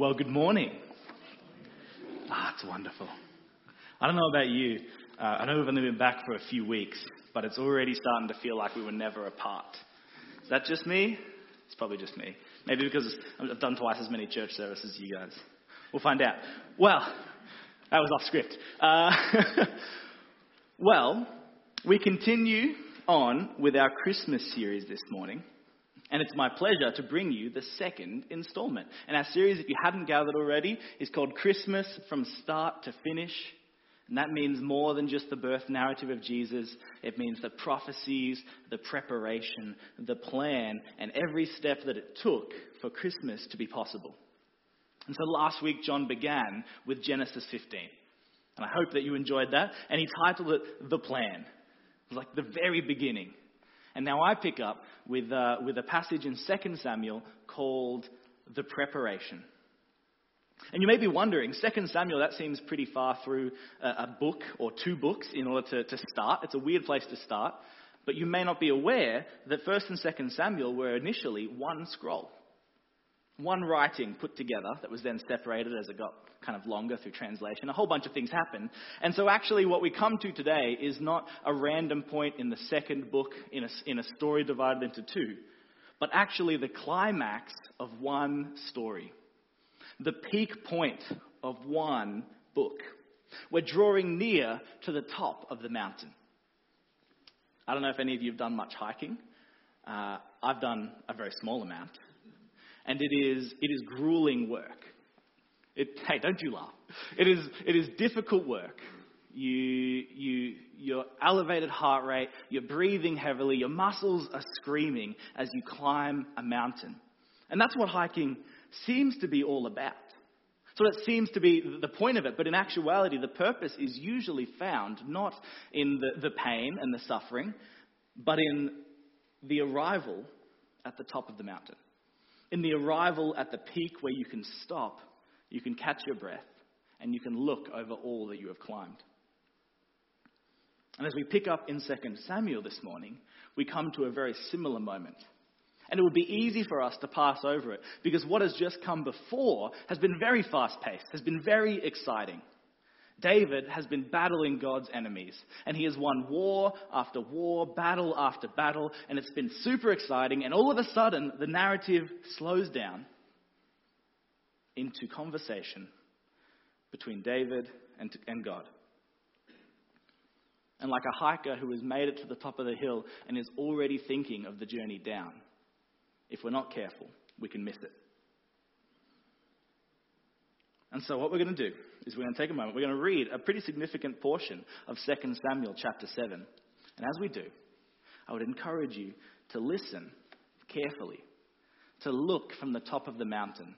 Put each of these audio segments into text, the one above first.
Well, good morning. Ah, it's wonderful. I don't know about you. Uh, I know we've only been back for a few weeks, but it's already starting to feel like we were never apart. Is that just me? It's probably just me. Maybe because I've done twice as many church services as you guys. We'll find out. Well, that was off script. Uh, well, we continue on with our Christmas series this morning. And it's my pleasure to bring you the second installment. And our series, if you hadn't gathered already, is called Christmas from Start to Finish. And that means more than just the birth narrative of Jesus. It means the prophecies, the preparation, the plan, and every step that it took for Christmas to be possible. And so last week, John began with Genesis 15. And I hope that you enjoyed that. And he titled it The Plan. It was like the very beginning. And now I pick up with, uh, with a passage in 2 Samuel called The Preparation. And you may be wondering, 2 Samuel, that seems pretty far through a, a book or two books in order to, to start. It's a weird place to start. But you may not be aware that 1st and 2nd Samuel were initially one scroll one writing put together that was then separated as it got kind of longer through translation. A whole bunch of things happened. And so, actually, what we come to today is not a random point in the second book in a, in a story divided into two, but actually the climax of one story, the peak point of one book. We're drawing near to the top of the mountain. I don't know if any of you have done much hiking. Uh, I've done a very small amount and it is, it is grueling work. It, hey, don't you laugh. It is, it is difficult work. You, you, your elevated heart rate, you're breathing heavily, your muscles are screaming as you climb a mountain. And that's what hiking seems to be all about. So it seems to be the point of it, but in actuality, the purpose is usually found not in the, the pain and the suffering, but in the arrival at the top of the mountain in the arrival at the peak where you can stop, you can catch your breath, and you can look over all that you have climbed. And as we pick up in 2 Samuel this morning, we come to a very similar moment. And it would be easy for us to pass over it because what has just come before has been very fast paced, has been very exciting. David has been battling God's enemies, and he has won war after war, battle after battle, and it's been super exciting. And all of a sudden, the narrative slows down into conversation between David and, and God. And like a hiker who has made it to the top of the hill and is already thinking of the journey down, if we're not careful, we can miss it. And so, what we're going to do is we're going to take a moment. We're going to read a pretty significant portion of 2 Samuel chapter 7. And as we do, I would encourage you to listen carefully, to look from the top of the mountain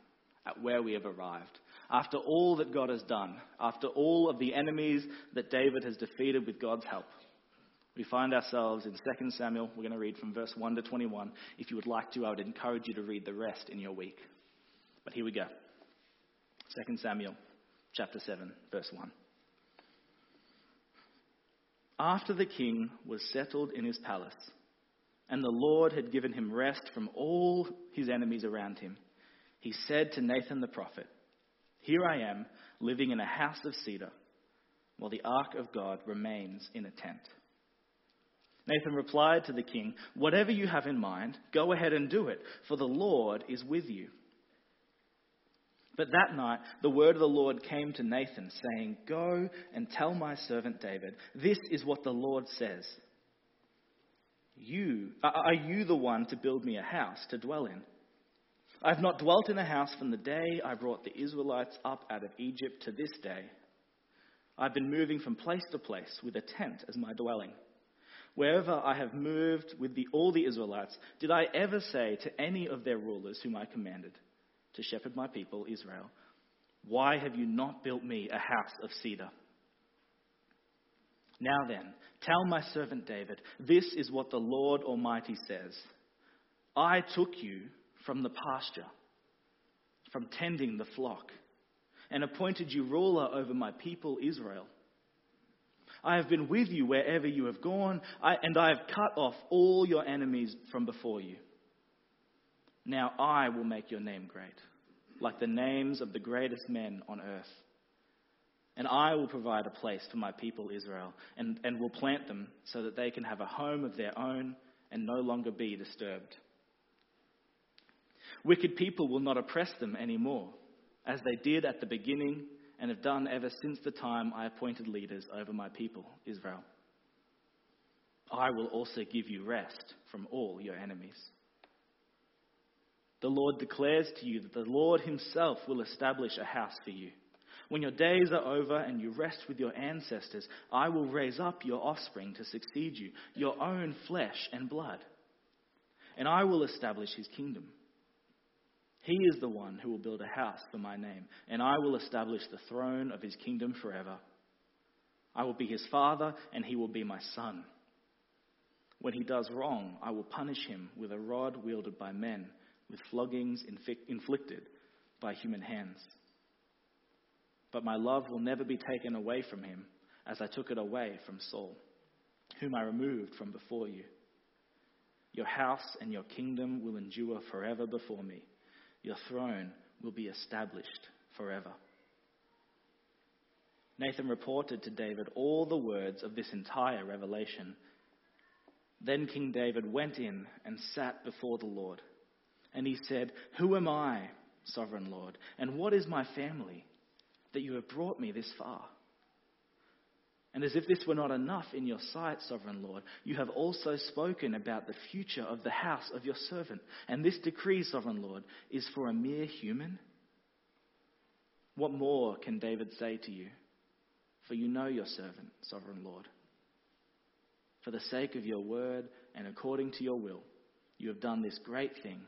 at where we have arrived. After all that God has done, after all of the enemies that David has defeated with God's help, we find ourselves in 2 Samuel. We're going to read from verse 1 to 21. If you would like to, I would encourage you to read the rest in your week. But here we go. 2 Samuel chapter 7, verse 1. After the king was settled in his palace, and the Lord had given him rest from all his enemies around him, he said to Nathan the prophet, Here I am, living in a house of cedar, while the ark of God remains in a tent. Nathan replied to the king, Whatever you have in mind, go ahead and do it, for the Lord is with you. But that night, the word of the Lord came to Nathan, saying, Go and tell my servant David, this is what the Lord says. You, are you the one to build me a house to dwell in? I have not dwelt in a house from the day I brought the Israelites up out of Egypt to this day. I've been moving from place to place with a tent as my dwelling. Wherever I have moved with the, all the Israelites, did I ever say to any of their rulers whom I commanded, to shepherd my people, Israel. Why have you not built me a house of cedar? Now then, tell my servant David, this is what the Lord Almighty says I took you from the pasture, from tending the flock, and appointed you ruler over my people Israel. I have been with you wherever you have gone, and I have cut off all your enemies from before you. Now I will make your name great, like the names of the greatest men on earth. And I will provide a place for my people Israel, and, and will plant them so that they can have a home of their own and no longer be disturbed. Wicked people will not oppress them anymore, as they did at the beginning and have done ever since the time I appointed leaders over my people, Israel. I will also give you rest from all your enemies. The Lord declares to you that the Lord Himself will establish a house for you. When your days are over and you rest with your ancestors, I will raise up your offspring to succeed you, your own flesh and blood. And I will establish His kingdom. He is the one who will build a house for my name, and I will establish the throne of his kingdom forever. I will be his father, and he will be my son. When he does wrong, I will punish him with a rod wielded by men, with floggings inflicted by human hands. But my love will never be taken away from him, as I took it away from Saul, whom I removed from before you. Your house and your kingdom will endure forever before me your throne will be established forever. Nathan reported to David all the words of this entire revelation. Then King David went in and sat before the Lord. And he said, Who am I, sovereign Lord, and what is my family that you have brought me this far? And as if this were not enough in your sight, sovereign Lord, you have also spoken about the future of the house of your servant. And this decree, sovereign Lord, is for a mere human? What more can David say to you? For you know your servant, sovereign Lord. For the sake of your word and according to your will, you have done this great thing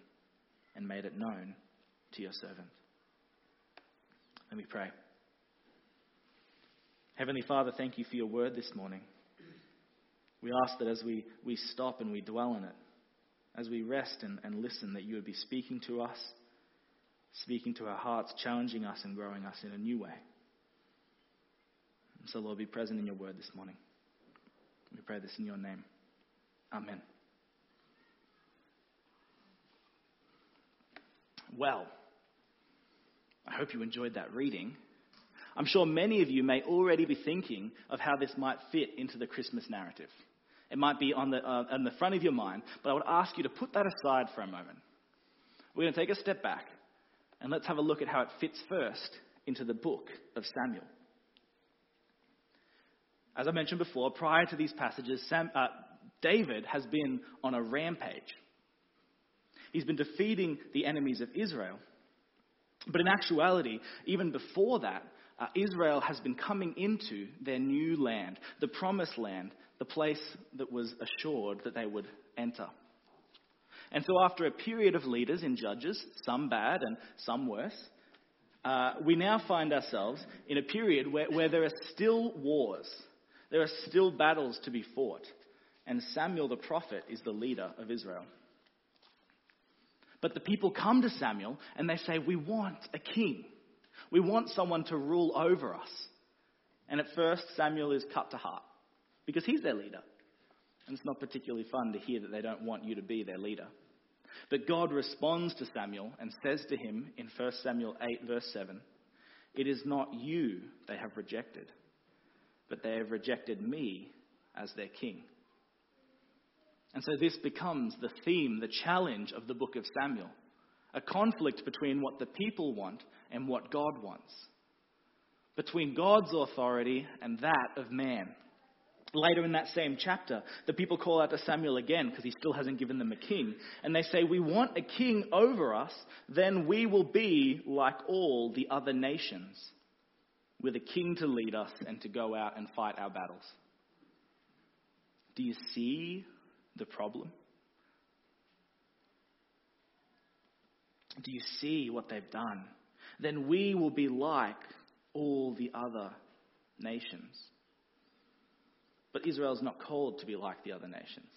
and made it known to your servant. Let me pray. Heavenly Father, thank you for your word this morning. We ask that as we, we stop and we dwell in it, as we rest and, and listen, that you would be speaking to us, speaking to our hearts, challenging us and growing us in a new way. And so, Lord, be present in your word this morning. We pray this in your name. Amen. Well, I hope you enjoyed that reading. I'm sure many of you may already be thinking of how this might fit into the Christmas narrative. It might be on the, uh, on the front of your mind, but I would ask you to put that aside for a moment. We're going to take a step back and let's have a look at how it fits first into the book of Samuel. As I mentioned before, prior to these passages, Sam, uh, David has been on a rampage. He's been defeating the enemies of Israel. But in actuality, even before that, uh, Israel has been coming into their new land, the promised land, the place that was assured that they would enter. And so, after a period of leaders in Judges, some bad and some worse, uh, we now find ourselves in a period where, where there are still wars, there are still battles to be fought, and Samuel the prophet is the leader of Israel. But the people come to Samuel and they say, We want a king. We want someone to rule over us. And at first, Samuel is cut to heart because he's their leader. And it's not particularly fun to hear that they don't want you to be their leader. But God responds to Samuel and says to him in 1 Samuel 8, verse 7 It is not you they have rejected, but they have rejected me as their king. And so this becomes the theme, the challenge of the book of Samuel a conflict between what the people want and what God wants, between God's authority and that of man. Later in that same chapter, the people call out to Samuel again because he still hasn't given them a king. And they say, We want a king over us, then we will be like all the other nations, with a king to lead us and to go out and fight our battles. Do you see the problem? Do you see what they've done? Then we will be like all the other nations. But Israel's not called to be like the other nations.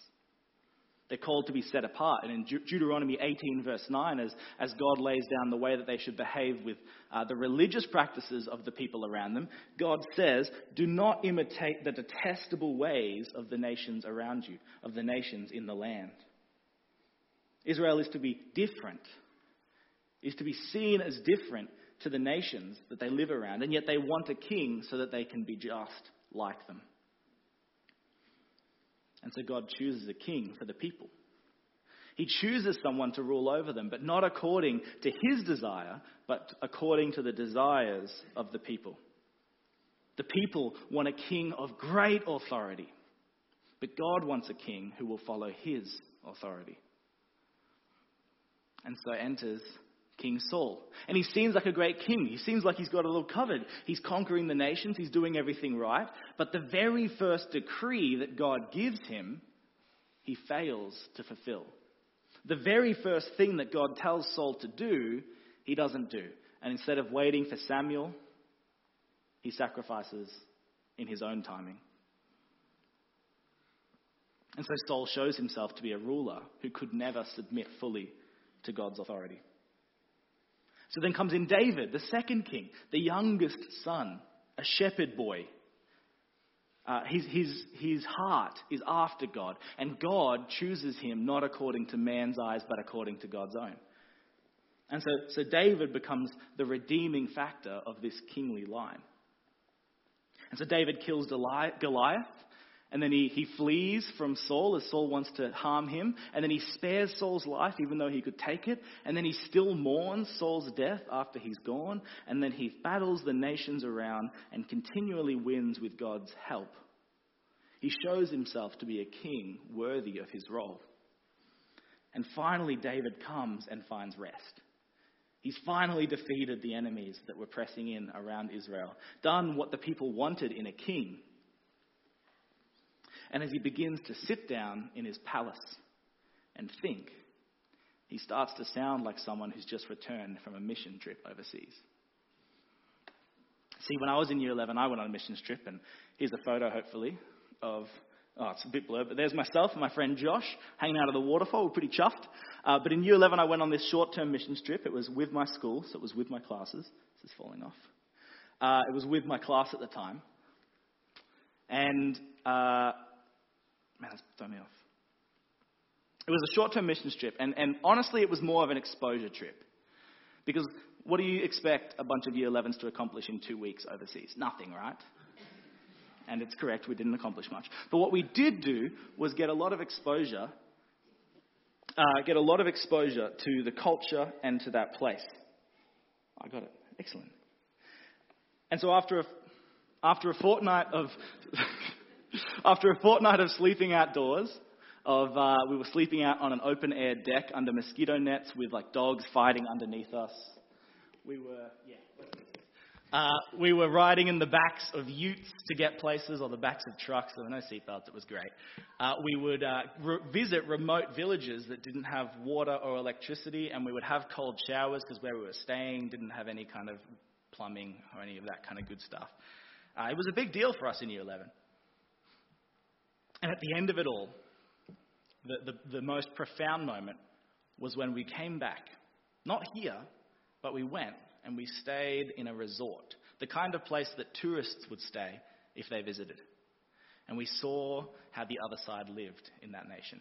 They're called to be set apart. And in Deuteronomy 18, verse 9, as, as God lays down the way that they should behave with uh, the religious practices of the people around them, God says, Do not imitate the detestable ways of the nations around you, of the nations in the land. Israel is to be different is to be seen as different to the nations that they live around, and yet they want a king so that they can be just like them. And so God chooses a king for the people. He chooses someone to rule over them, but not according to his desire, but according to the desires of the people. The people want a king of great authority, but God wants a king who will follow his authority. And so enters King Saul. And he seems like a great king. He seems like he's got it all covered. He's conquering the nations, he's doing everything right. But the very first decree that God gives him, he fails to fulfill. The very first thing that God tells Saul to do, he doesn't do. And instead of waiting for Samuel, he sacrifices in his own timing. And so Saul shows himself to be a ruler who could never submit fully to God's authority. So then comes in David, the second king, the youngest son, a shepherd boy. Uh, his, his, his heart is after God, and God chooses him not according to man's eyes, but according to God's own. And so, so David becomes the redeeming factor of this kingly line. And so David kills Goliath, and then he, he flees from Saul as Saul wants to harm him. And then he spares Saul's life even though he could take it. And then he still mourns Saul's death after he's gone. And then he battles the nations around and continually wins with God's help. He shows himself to be a king worthy of his role. And finally, David comes and finds rest. He's finally defeated the enemies that were pressing in around Israel, done what the people wanted in a king. And as he begins to sit down in his palace and think, he starts to sound like someone who's just returned from a mission trip overseas. See, when I was in year 11, I went on a mission trip, and here's a photo, hopefully, of Oh, it's a bit blurred, but there's myself and my friend Josh hanging out of the waterfall. We're pretty chuffed. Uh, but in year 11, I went on this short term mission trip. It was with my school, so it was with my classes. This is falling off. Uh, it was with my class at the time. And, uh, man, that's thrown me off. It was a short term mission trip, and, and honestly, it was more of an exposure trip. Because what do you expect a bunch of year 11s to accomplish in two weeks overseas? Nothing, right? and it's correct, we didn't accomplish much. But what we did do was get a lot of exposure, uh, get a lot of exposure to the culture and to that place. I got it. Excellent. And so after a, after a fortnight of after a fortnight of sleeping outdoors, of uh, we were sleeping out on an open air deck under mosquito nets with like dogs fighting underneath us. We were yeah. Uh, we were riding in the backs of utes to get places, or the backs of trucks. There were no seatbelts. It was great. Uh, we would uh, re- visit remote villages that didn't have water or electricity, and we would have cold showers because where we were staying didn't have any kind of plumbing or any of that kind of good stuff. Uh, it was a big deal for us in year 11. And at the end of it all, the, the, the most profound moment was when we came back. Not here, but we went and we stayed in a resort, the kind of place that tourists would stay if they visited. And we saw how the other side lived in that nation.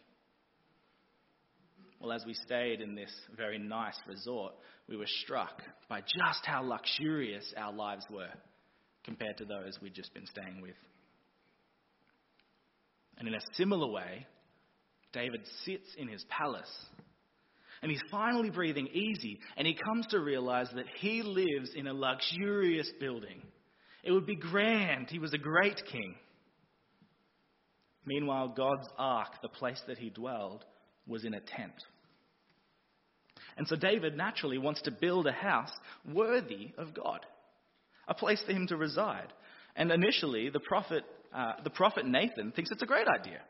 Well, as we stayed in this very nice resort, we were struck by just how luxurious our lives were compared to those we'd just been staying with. And in a similar way, David sits in his palace and he's finally breathing easy, and he comes to realize that he lives in a luxurious building. It would be grand. He was a great king. Meanwhile, God's ark, the place that he dwelled, was in a tent. And so David naturally wants to build a house worthy of God, a place for him to reside. And initially, the prophet, uh, the prophet Nathan thinks it's a great idea.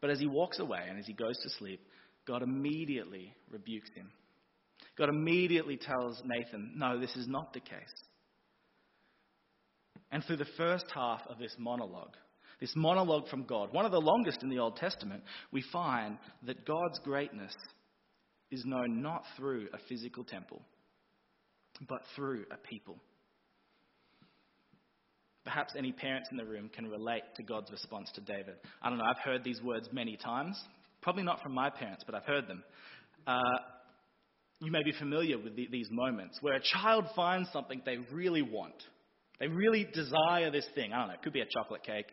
But as he walks away and as he goes to sleep, God immediately rebukes him. God immediately tells Nathan, no, this is not the case. And through the first half of this monologue, this monologue from God, one of the longest in the Old Testament, we find that God's greatness is known not through a physical temple, but through a people. Perhaps any parents in the room can relate to God's response to David. I don't know, I've heard these words many times, Probably not from my parents, but I've heard them. Uh, You may be familiar with the, these moments where a child finds something they really want. They really desire this thing. I don't know, it could be a chocolate cake,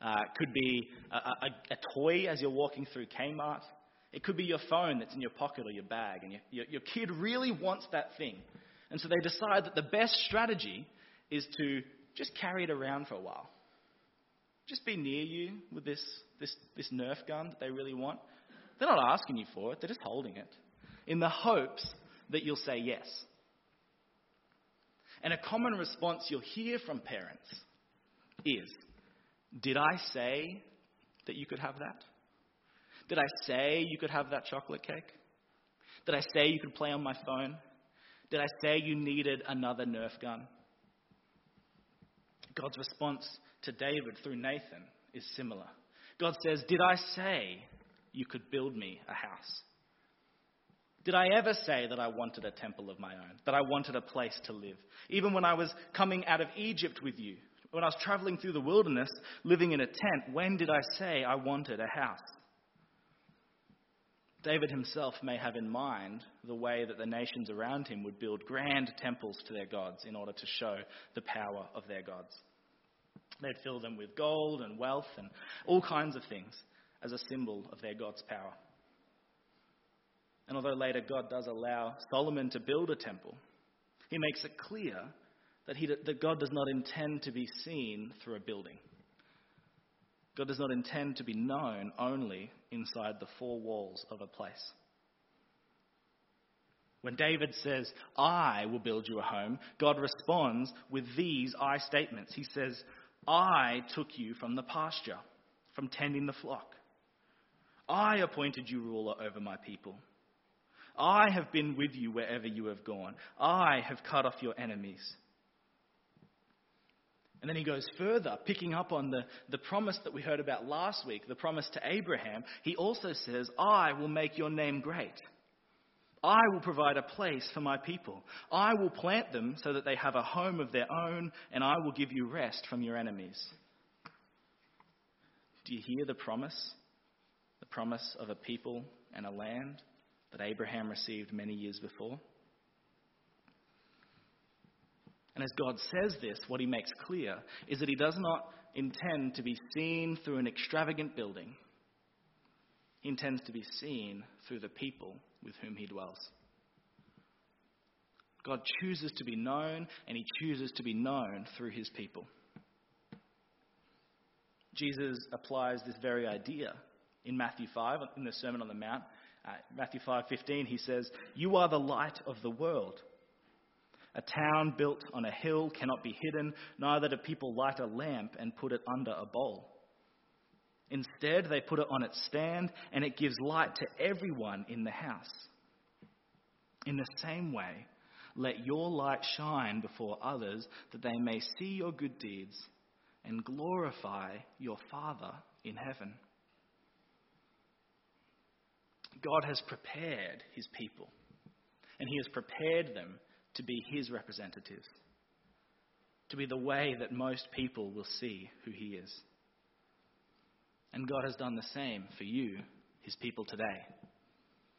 uh, it could be a, a, a, toy as you're walking through Kmart, it could be your phone that's in your pocket or your bag, and your, your, your kid really wants that thing. And so they decide that the best strategy is to just carry it around for a while. Just be near you with this, this, this Nerf gun that they really want. They're not asking you for it, they're just holding it in the hopes that you'll say yes. And a common response you'll hear from parents is Did I say that you could have that? Did I say you could have that chocolate cake? Did I say you could play on my phone? Did I say you needed another Nerf gun? God's response to David through Nathan is similar. God says, Did I say you could build me a house? Did I ever say that I wanted a temple of my own, that I wanted a place to live? Even when I was coming out of Egypt with you, when I was traveling through the wilderness, living in a tent, when did I say I wanted a house? David himself may have in mind the way that the nations around him would build grand temples to their gods in order to show the power of their gods. They'd fill them with gold and wealth and all kinds of things as a symbol of their God's power. And although later God does allow Solomon to build a temple, he makes it clear that, he, that God does not intend to be seen through a building. God does not intend to be known only inside the four walls of a place. When David says, I will build you a home, God responds with these I statements. He says, I took you from the pasture, from tending the flock. I appointed you ruler over my people. I have been with you wherever you have gone. I have cut off your enemies. And then he goes further, picking up on the, the promise that we heard about last week, the promise to Abraham. He also says, I will make your name great. I will provide a place for my people. I will plant them so that they have a home of their own, and I will give you rest from your enemies. Do you hear the promise? The promise of a people and a land that Abraham received many years before? And as God says this, what he makes clear is that he does not intend to be seen through an extravagant building. He intends to be seen through the people with whom he dwells. God chooses to be known, and he chooses to be known through his people. Jesus applies this very idea in Matthew 5, in the Sermon on the Mount. Uh, Matthew 5:15, he says, "You are the light of the world. A town built on a hill cannot be hidden, neither do people light a lamp and put it under a bowl. Instead, they put it on its stand, and it gives light to everyone in the house. In the same way, let your light shine before others, that they may see your good deeds and glorify your Father in heaven. God has prepared his people, and he has prepared them to be his representatives, to be the way that most people will see who he is. And God has done the same for you, his people today.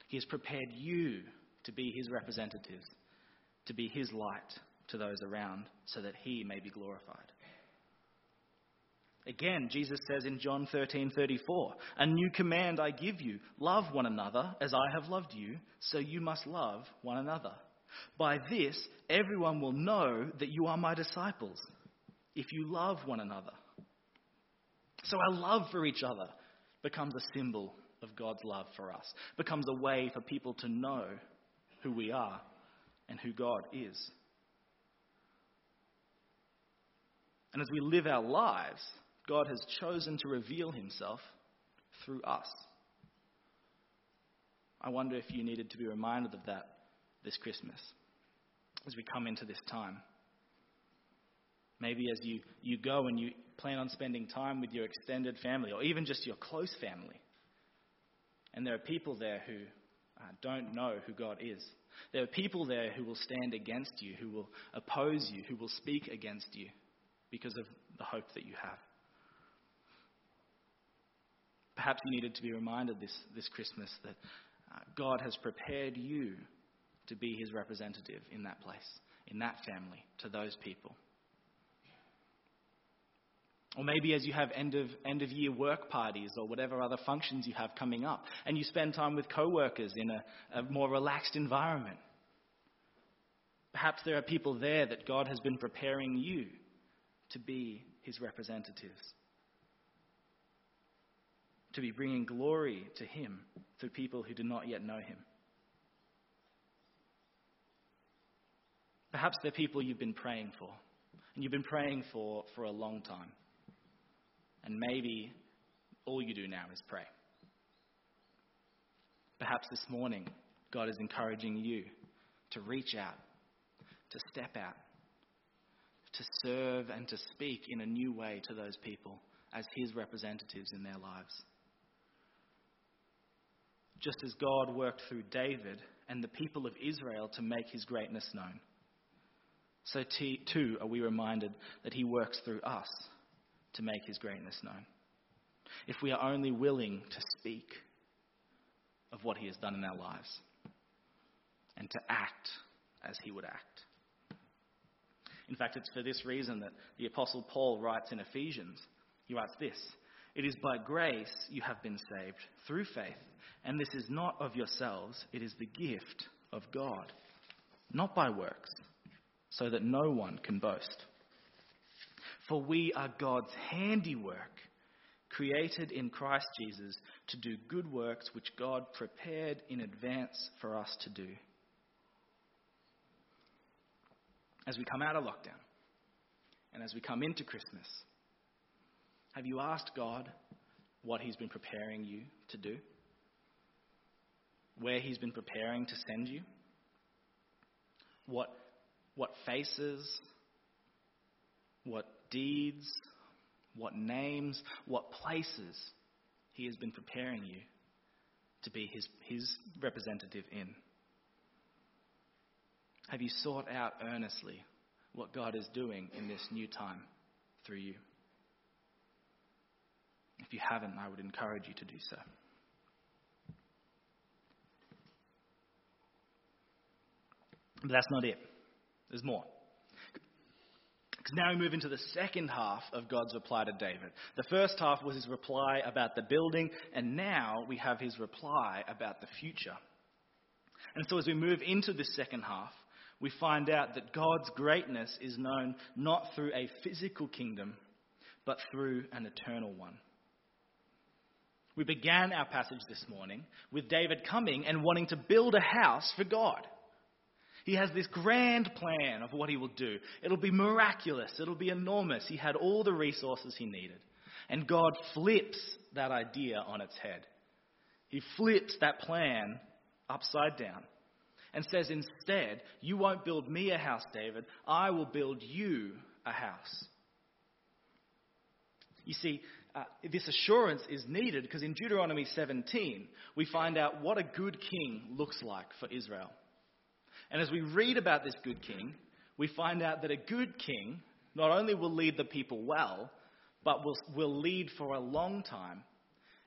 He has prepared you to be his representatives, to be his light to those around, so that he may be glorified. Again, Jesus says in John 13:34, "A new command I give you: love one another as I have loved you, so you must love one another. By this everyone will know that you are my disciples, if you love one another." So our love for each other becomes a symbol of God's love for us, becomes a way for people to know who we are and who God is. And as we live our lives, God has chosen to reveal himself through us. I wonder if you needed to be reminded of that this Christmas as we come into this time. Maybe as you, you go and you plan on spending time with your extended family or even just your close family. And there are people there who uh, don't know who God is. There are people there who will stand against you, who will oppose you, who will speak against you because of the hope that you have. Perhaps you needed to be reminded this, this Christmas that uh, God has prepared you to be his representative in that place, in that family, to those people. Or maybe as you have end of, end of year work parties or whatever other functions you have coming up, and you spend time with co workers in a, a more relaxed environment. Perhaps there are people there that God has been preparing you to be his representatives, to be bringing glory to him through people who do not yet know him. Perhaps they're people you've been praying for, and you've been praying for for a long time. And maybe all you do now is pray. Perhaps this morning, God is encouraging you to reach out, to step out, to serve and to speak in a new way to those people as His representatives in their lives. Just as God worked through David and the people of Israel to make His greatness known, so too are we reminded that He works through us to make his greatness known. If we are only willing to speak of what he has done in our lives and to act as he would act. In fact, it's for this reason that the Apostle Paul writes in Ephesians. He writes this It is by grace you have been saved through faith, and this is not of yourselves, it is the gift of God, not by works, so that no one can boast. For we are God's handiwork, created in Christ Jesus to do good works which God prepared in advance for us to do. As we come out of lockdown and as we come into Christmas, have you asked God what He's been preparing you to do? Where He's been preparing to send you? What, what faces, what deeds, what names, what places He has been preparing you to be His, his representative in. Have you sought out earnestly what God is doing in this new time through you? If you haven't, I would encourage you to do so. But that's not it. There's more. Because now we move into the second half of God's reply to David. The first half was his reply about the building, and now we have his reply about the future. And so as we move into this second half, we find out that God's greatness is known not through a physical kingdom, but through an eternal one. We began our passage this morning with David coming and wanting to build a house for God. He has this grand plan of what he will do. It'll be miraculous, it'll be enormous. He had all the resources he needed. And God flips that idea on its head. He flips that plan upside down and says, Instead, you won't build me a house, David. I will build you a house. You see, uh, this assurance is needed because in Deuteronomy 17, we find out what a good king looks like for Israel. And as we read about this good king, we find out that a good king not only will lead the people well, but will, will lead for a long time,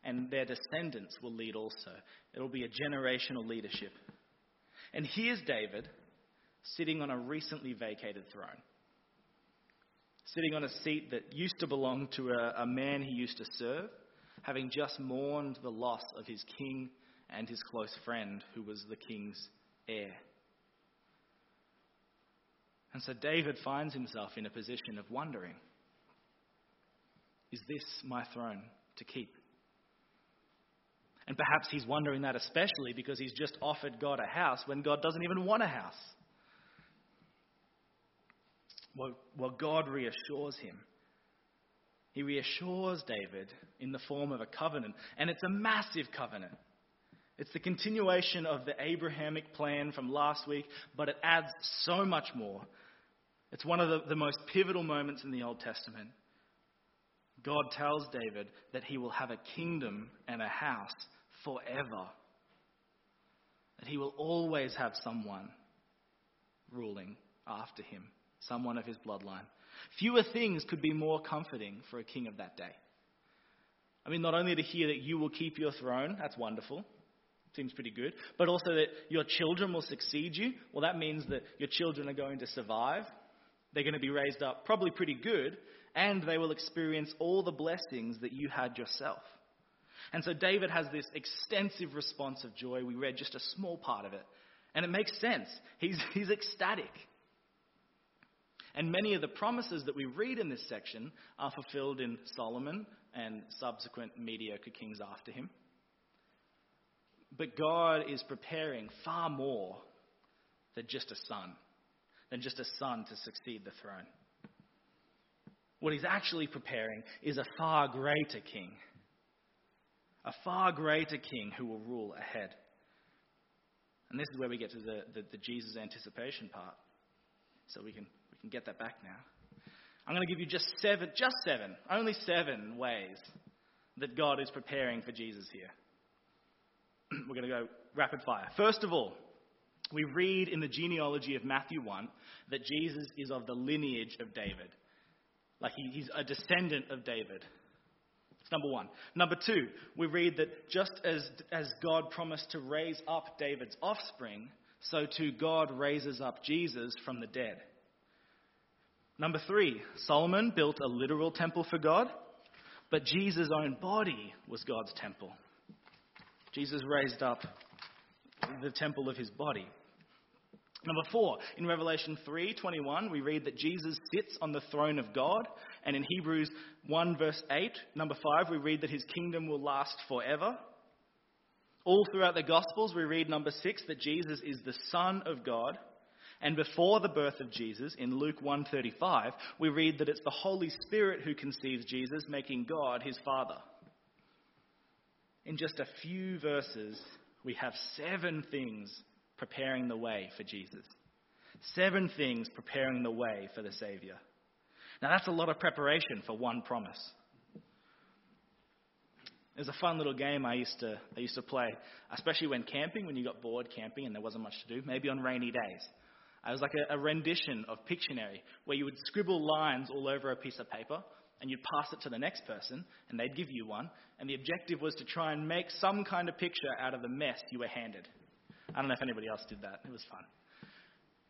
and their descendants will lead also. It'll be a generational leadership. And here's David sitting on a recently vacated throne, sitting on a seat that used to belong to a, a man he used to serve, having just mourned the loss of his king and his close friend, who was the king's heir. And so David finds himself in a position of wondering Is this my throne to keep? And perhaps he's wondering that especially because he's just offered God a house when God doesn't even want a house. Well, well, God reassures him. He reassures David in the form of a covenant, and it's a massive covenant. It's the continuation of the Abrahamic plan from last week, but it adds so much more. It's one of the, the most pivotal moments in the Old Testament. God tells David that he will have a kingdom and a house forever. That he will always have someone ruling after him, someone of his bloodline. Fewer things could be more comforting for a king of that day. I mean, not only to hear that you will keep your throne, that's wonderful. Seems pretty good. But also that your children will succeed you. Well, that means that your children are going to survive. They're going to be raised up probably pretty good, and they will experience all the blessings that you had yourself. And so David has this extensive response of joy. We read just a small part of it. And it makes sense. He's, he's ecstatic. And many of the promises that we read in this section are fulfilled in Solomon and subsequent mediocre kings after him. But God is preparing far more than just a son, than just a son to succeed the throne. What he's actually preparing is a far greater king, a far greater king who will rule ahead. And this is where we get to the, the, the Jesus anticipation part. So we can, we can get that back now. I'm going to give you just seven, just seven, only seven ways that God is preparing for Jesus here. We're going to go rapid fire. First of all, we read in the genealogy of Matthew 1 that Jesus is of the lineage of David. Like he, he's a descendant of David. It's number one. Number two, we read that just as, as God promised to raise up David's offspring, so too God raises up Jesus from the dead. Number three, Solomon built a literal temple for God, but Jesus' own body was God's temple. Jesus raised up the temple of his body. Number four, in Revelation 3:21, we read that Jesus sits on the throne of God, and in Hebrews 1 verse 8, number five, we read that his kingdom will last forever. All throughout the Gospels, we read number six that Jesus is the Son of God, and before the birth of Jesus, in Luke 1:35, we read that it's the Holy Spirit who conceives Jesus, making God his Father in just a few verses, we have seven things preparing the way for Jesus. Seven things preparing the way for the Savior. Now, that's a lot of preparation for one promise. There's a fun little game I used to I used to play, especially when camping, when you got bored camping and there wasn't much to do, maybe on rainy days. It was like a, a rendition of Pictionary, where you would scribble lines all over a piece of paper, and you'd pass it to the next person, and they'd give you one. And the objective was to try and make some kind of picture out of the mess you were handed. I don't know if anybody else did that. It was fun.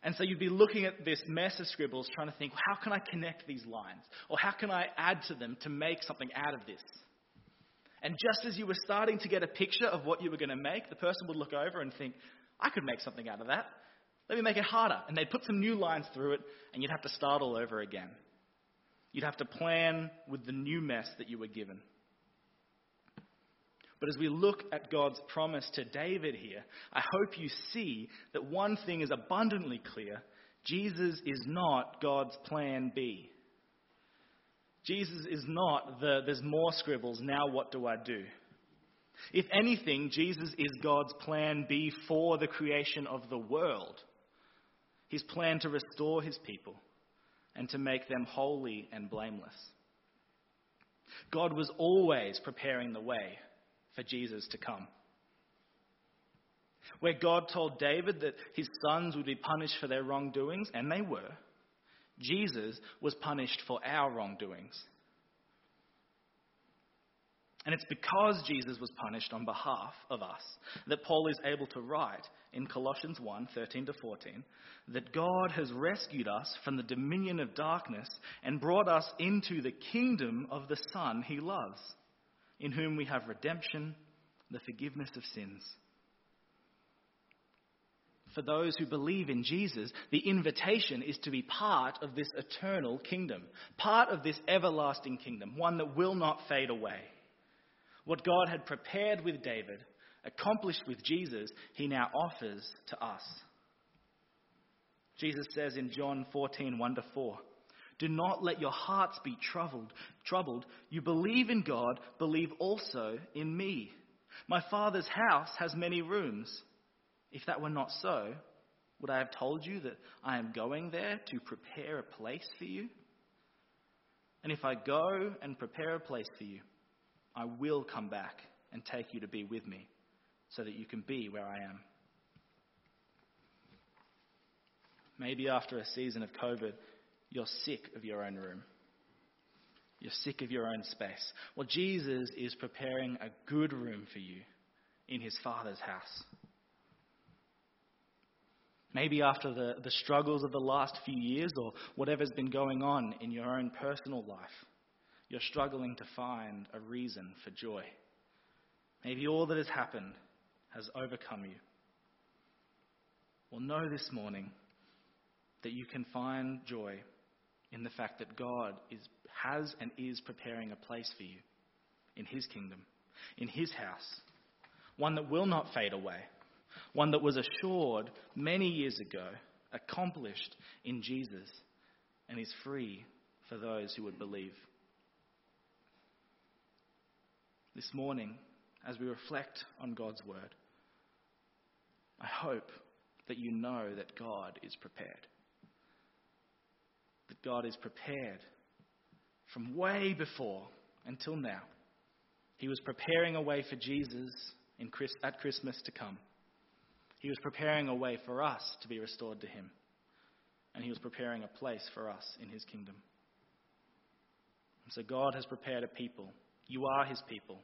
And so you'd be looking at this mess of scribbles, trying to think, how can I connect these lines? Or how can I add to them to make something out of this? And just as you were starting to get a picture of what you were going to make, the person would look over and think, I could make something out of that. Let me make it harder. And they'd put some new lines through it, and you'd have to start all over again. You'd have to plan with the new mess that you were given. But as we look at God's promise to David here, I hope you see that one thing is abundantly clear Jesus is not God's plan B. Jesus is not the there's more scribbles, now what do I do? If anything, Jesus is God's plan B for the creation of the world. His plan to restore his people and to make them holy and blameless. God was always preparing the way for Jesus to come. Where God told David that his sons would be punished for their wrongdoings, and they were, Jesus was punished for our wrongdoings. And it's because Jesus was punished on behalf of us that Paul is able to write in Colossians 1 13 to 14 that God has rescued us from the dominion of darkness and brought us into the kingdom of the Son he loves, in whom we have redemption, the forgiveness of sins. For those who believe in Jesus, the invitation is to be part of this eternal kingdom, part of this everlasting kingdom, one that will not fade away. What God had prepared with David, accomplished with Jesus, he now offers to us. Jesus says in John 14, 1 to 4, Do not let your hearts be troubled. Troubled. You believe in God, believe also in me. My Father's house has many rooms. If that were not so, would I have told you that I am going there to prepare a place for you? And if I go and prepare a place for you, I will come back and take you to be with me so that you can be where I am. Maybe after a season of COVID, you're sick of your own room. You're sick of your own space. Well, Jesus is preparing a good room for you in his Father's house. Maybe after the, the struggles of the last few years or whatever's been going on in your own personal life, you're struggling to find a reason for joy. Maybe all that has happened has overcome you. Well, know this morning that you can find joy in the fact that God is, has and is preparing a place for you in His kingdom, in His house, one that will not fade away one that was assured many years ago, accomplished in Jesus, and is free for those who would believe. This morning, as we reflect on God's word, I hope that you know that God is prepared. That God is prepared from way before until now. He was preparing a way for Jesus at Christmas to come. He was preparing a way for us to be restored to Him. And He was preparing a place for us in His kingdom. And so God has prepared a people. You are His people,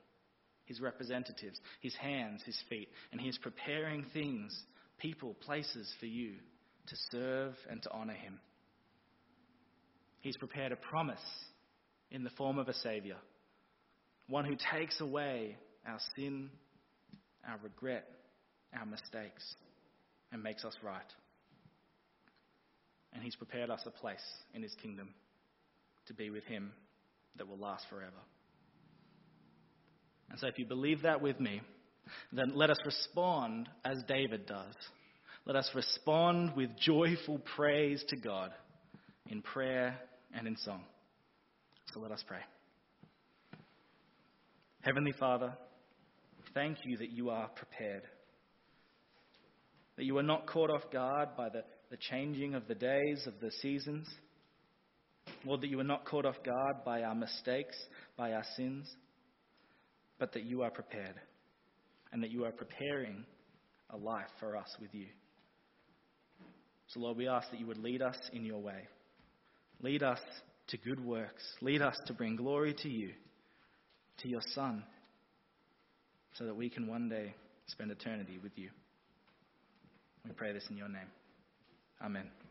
His representatives, His hands, His feet. And He is preparing things, people, places for you to serve and to honor Him. He's prepared a promise in the form of a Savior, one who takes away our sin, our regret, our mistakes and makes us right. And He's prepared us a place in His kingdom to be with Him that will last forever. And so, if you believe that with me, then let us respond as David does. Let us respond with joyful praise to God in prayer and in song. So let us pray. Heavenly Father, thank you that you are prepared that you are not caught off guard by the, the changing of the days, of the seasons. Lord, that you are not caught off guard by our mistakes, by our sins, but that you are prepared and that you are preparing a life for us with you. So, Lord, we ask that you would lead us in your way. Lead us to good works. Lead us to bring glory to you, to your Son, so that we can one day spend eternity with you. We pray this in your name. Amen.